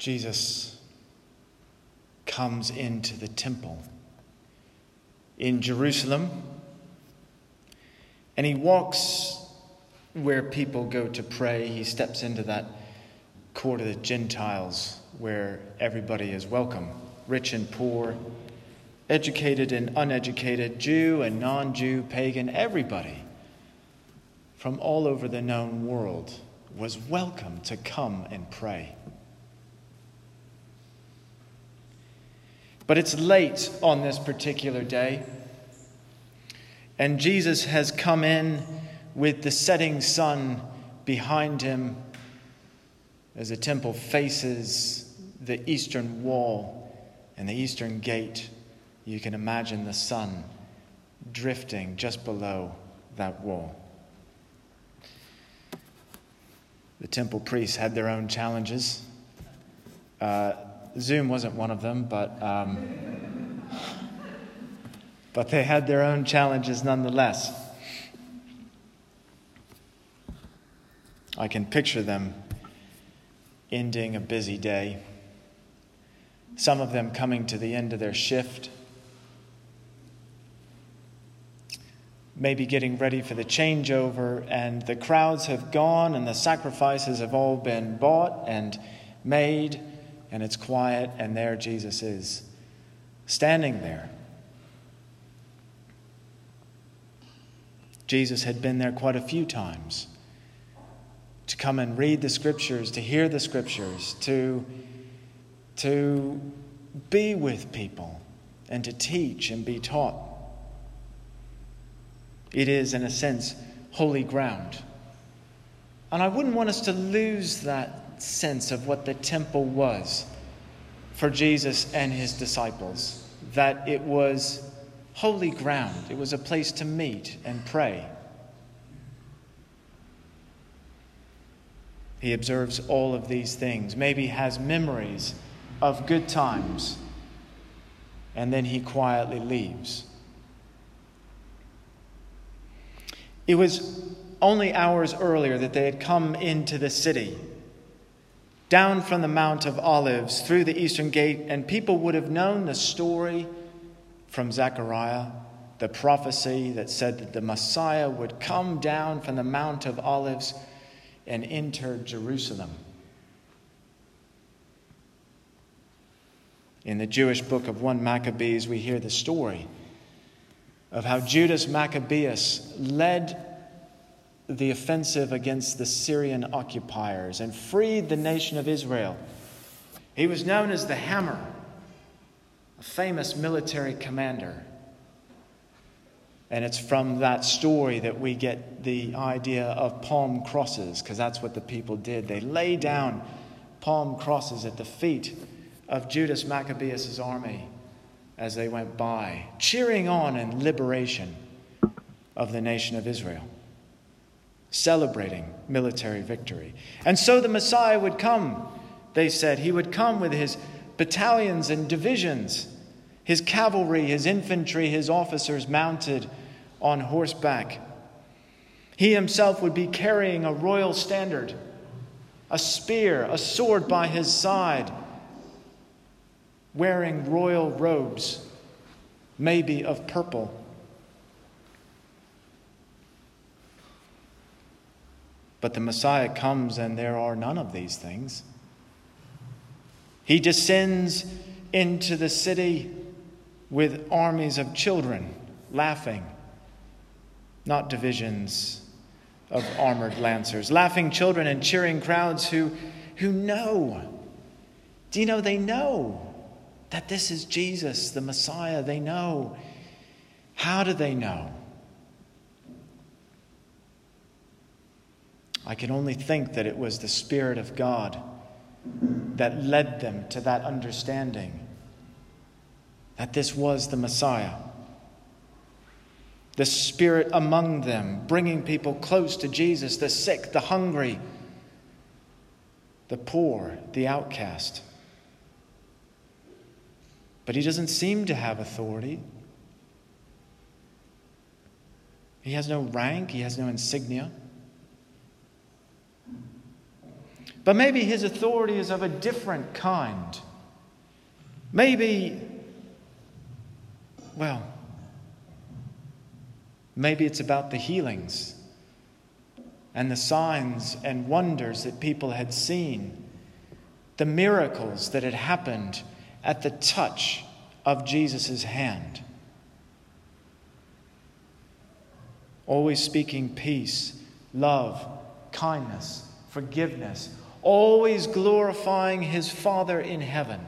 Jesus comes into the temple in Jerusalem and he walks where people go to pray. He steps into that court of the Gentiles where everybody is welcome rich and poor, educated and uneducated, Jew and non Jew, pagan, everybody from all over the known world was welcome to come and pray. But it's late on this particular day, and Jesus has come in with the setting sun behind him as the temple faces the eastern wall and the eastern gate. You can imagine the sun drifting just below that wall. The temple priests had their own challenges. Uh, Zoom wasn't one of them, but, um, but they had their own challenges nonetheless. I can picture them ending a busy day, some of them coming to the end of their shift, maybe getting ready for the changeover, and the crowds have gone and the sacrifices have all been bought and made and it's quiet, and there Jesus is, standing there. Jesus had been there quite a few times to come and read the scriptures, to hear the scriptures, to, to be with people, and to teach and be taught. It is, in a sense, holy ground. And I wouldn't want us to lose that sense of what the temple was for Jesus and his disciples that it was holy ground, it was a place to meet and pray. He observes all of these things, maybe has memories of good times, and then he quietly leaves. It was only hours earlier that they had come into the city down from the Mount of Olives through the eastern gate, and people would have known the story from Zechariah, the prophecy that said that the Messiah would come down from the Mount of Olives and enter Jerusalem. In the Jewish book of 1 Maccabees, we hear the story of how Judas Maccabeus led the offensive against the Syrian occupiers and freed the nation of Israel. He was known as the Hammer, a famous military commander. And it's from that story that we get the idea of palm crosses, because that's what the people did. They lay down palm crosses at the feet of Judas Maccabeus' army as they went by, cheering on in liberation of the nation of Israel celebrating military victory. And so the Messiah would come, they said. He would come with his battalions and divisions, his cavalry, his infantry, his officers mounted on horseback. He himself would be carrying a royal standard, a spear, a sword by his side, wearing royal robes, maybe of purple But the Messiah comes and there are none of these things. He descends into the city with armies of children laughing, not divisions of armored lancers, laughing children and cheering crowds who, who know. Do you know they know that this is Jesus, the Messiah? They know. How do they know? I can only think that it was the Spirit of God that led them to that understanding that this was the Messiah. The Spirit among them, bringing people close to Jesus, the sick, the hungry, the poor, the outcast. But he doesn't seem to have authority. He has no rank, he has no insignia. But maybe his authority is of a different kind. Maybe, well, maybe it's about the healings and the signs and wonders that people had seen, the miracles that had happened at the touch of Jesus' hand. Always speaking peace, love, kindness, forgiveness, always glorifying his Father in heaven.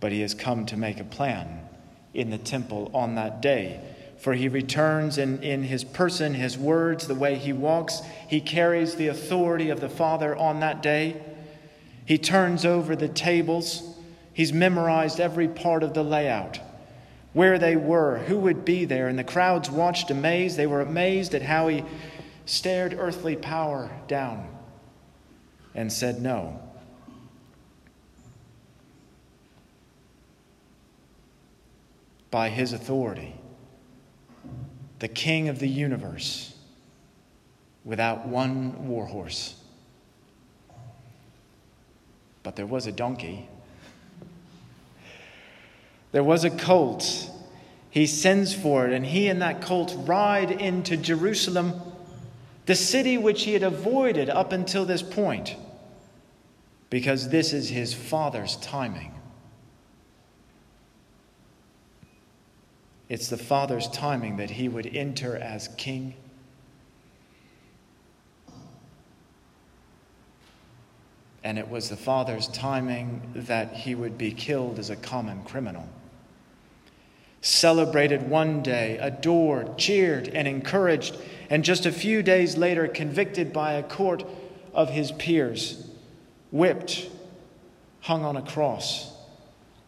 But he has come to make a plan in the temple on that day. For he returns in, in his person, his words, the way he walks. He carries the authority of the Father on that day. He turns over the tables. He's memorized every part of the layout where they were, who would be there. And the crowds watched amazed. They were amazed at how he stared earthly power down and said no. By his authority, the king of the universe, without one warhorse. But there was a donkey. There was a colt. He sends for it, and he and that colt ride into Jerusalem, the city which he had avoided up until this point, because this is his father's timing. It's the father's timing that he would enter as king. And it was the father's timing that he would be killed as a common criminal celebrated one day, adored, cheered, and encouraged, and just a few days later, convicted by a court of his peers, whipped, hung on a cross,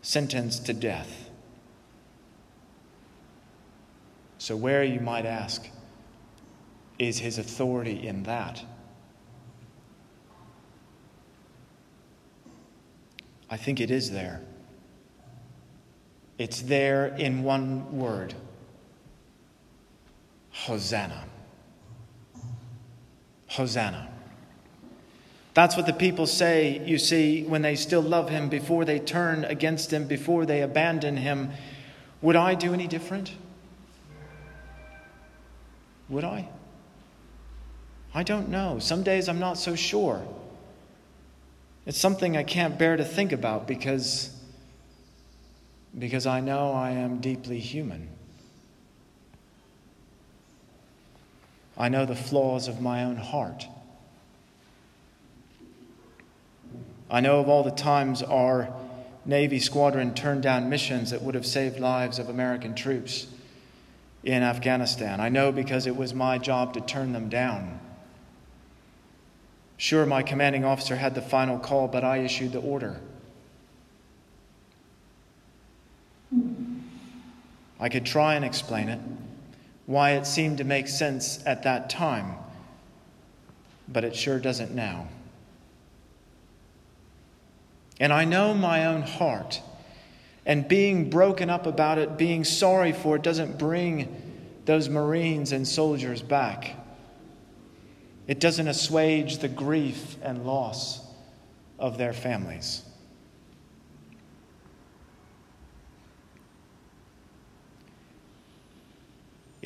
sentenced to death. So, where, you might ask, is his authority in that? I think it is there. It's there in one word Hosanna. Hosanna. That's what the people say, you see, when they still love him, before they turn against him, before they abandon him. Would I do any different? Would I? I don't know. Some days I'm not so sure. It's something I can't bear to think about because because I know I am deeply human. I know the flaws of my own heart. I know of all the times our Navy squadron turned down missions that would have saved lives of American troops in Afghanistan. I know because it was my job to turn them down. Sure, my commanding officer had the final call, but I issued the order. I could try and explain it, why it seemed to make sense at that time, but it sure doesn't now. And I know my own heart, and being broken up about it, being sorry for it, doesn't bring those Marines and soldiers back. It doesn't assuage the grief and loss of their families.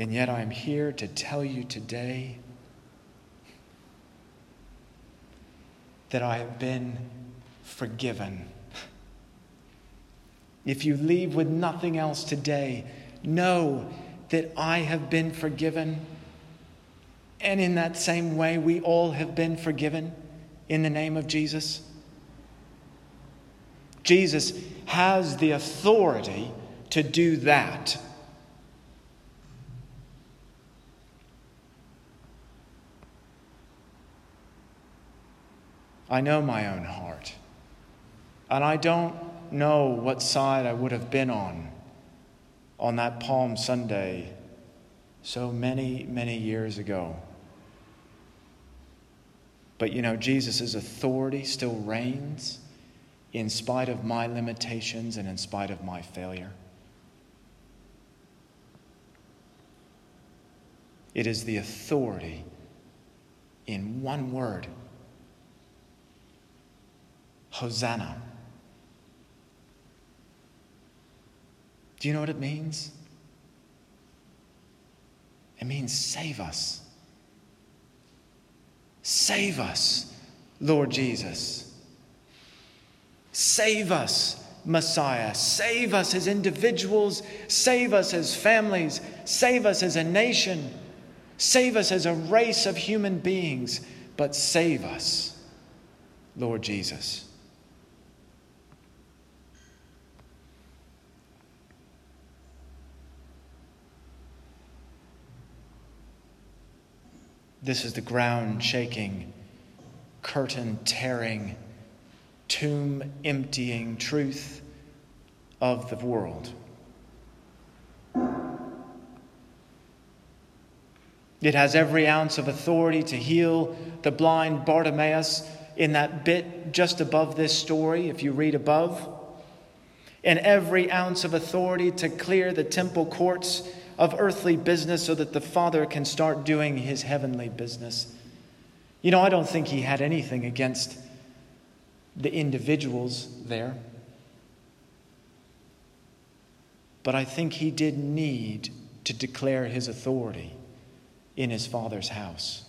And yet I am here to tell you today that I have been forgiven. If you leave with nothing else today, know that I have been forgiven. And in that same way, we all have been forgiven in the name of Jesus. Jesus has the authority to do that. I know my own heart. And I don't know what side I would have been on on that Palm Sunday so many, many years ago. But you know, Jesus' authority still reigns in spite of my limitations and in spite of my failure. It is the authority in one word Hosanna. Do you know what it means? It means save us. Save us, Lord Jesus. Save us, Messiah. Save us as individuals. Save us as families. Save us as a nation. Save us as a race of human beings. But save us, Lord Jesus. This is the ground shaking, curtain tearing, tomb emptying truth of the world. It has every ounce of authority to heal the blind Bartimaeus in that bit just above this story, if you read above, and every ounce of authority to clear the temple courts of earthly business so that the Father can start doing his heavenly business. You know, I don't think he had anything against the individuals there. But I think he did need to declare his authority in his Father's house.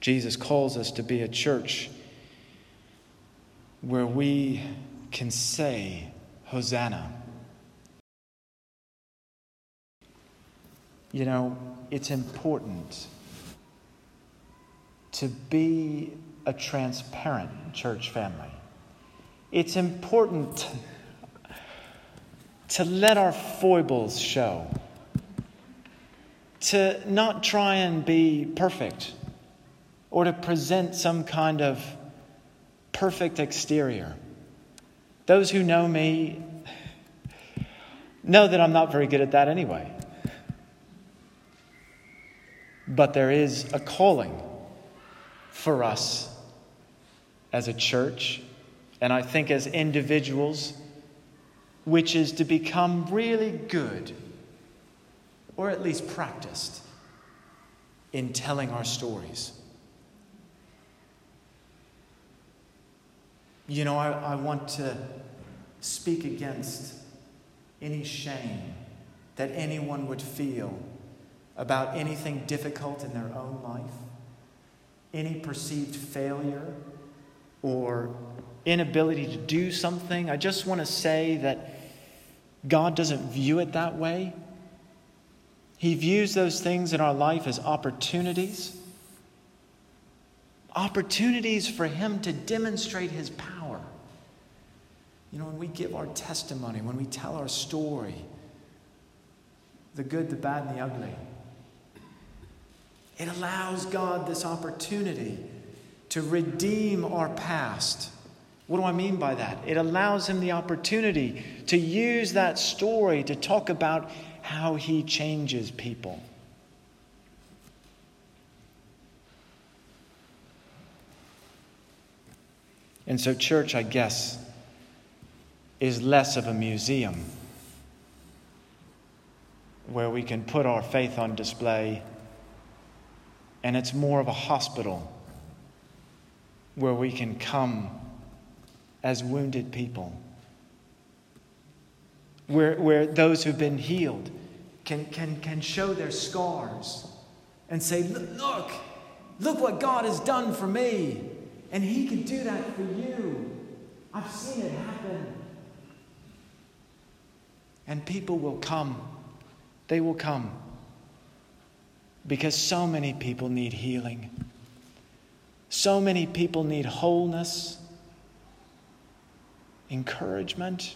Jesus calls us to be a church where we can say, Hosanna. You know, it's important to be a transparent church family. It's important to let our foibles show, to not try and be perfect or to present some kind of perfect exterior. Those who know me know that I'm not very good at that anyway. But there is a calling for us as a church, and I think as individuals, which is to become really good, or at least practiced, in telling our stories. You know, I, I want to speak against any shame that anyone would feel about anything difficult in their own life, any perceived failure or inability to do something. I just want to say that God doesn't view it that way. He views those things in our life as opportunities opportunities for Him to demonstrate His power. You know, when we give our testimony, when we tell our story, the good, the bad, and the ugly, it allows God this opportunity to redeem our past. What do I mean by that? It allows him the opportunity to use that story to talk about how he changes people. And so, church, I guess, is less of a museum where we can put our faith on display, and it's more of a hospital where we can come as wounded people, where, where those who've been healed can, can, can show their scars and say, Look, look what God has done for me. And He can do that for you. I've seen it happen. And people will come. They will come. Because so many people need healing. So many people need wholeness, encouragement,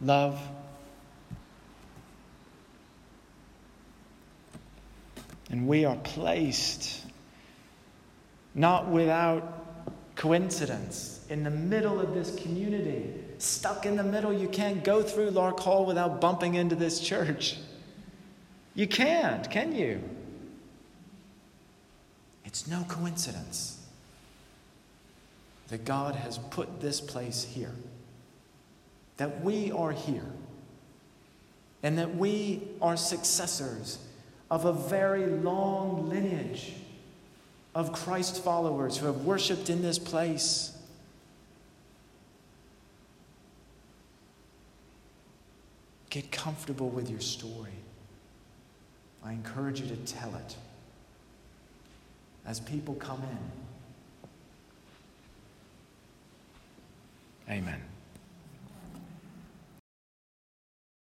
love. And we are placed not without coincidence, in the middle of this community, stuck in the middle. You can't go through Lark Hall without bumping into this church. You can't, can you? It's no coincidence that God has put this place here, that we are here and that we are successors of a very long lineage of Christ followers who have worshiped in this place. Get comfortable with your story. I encourage you to tell it as people come in. Amen.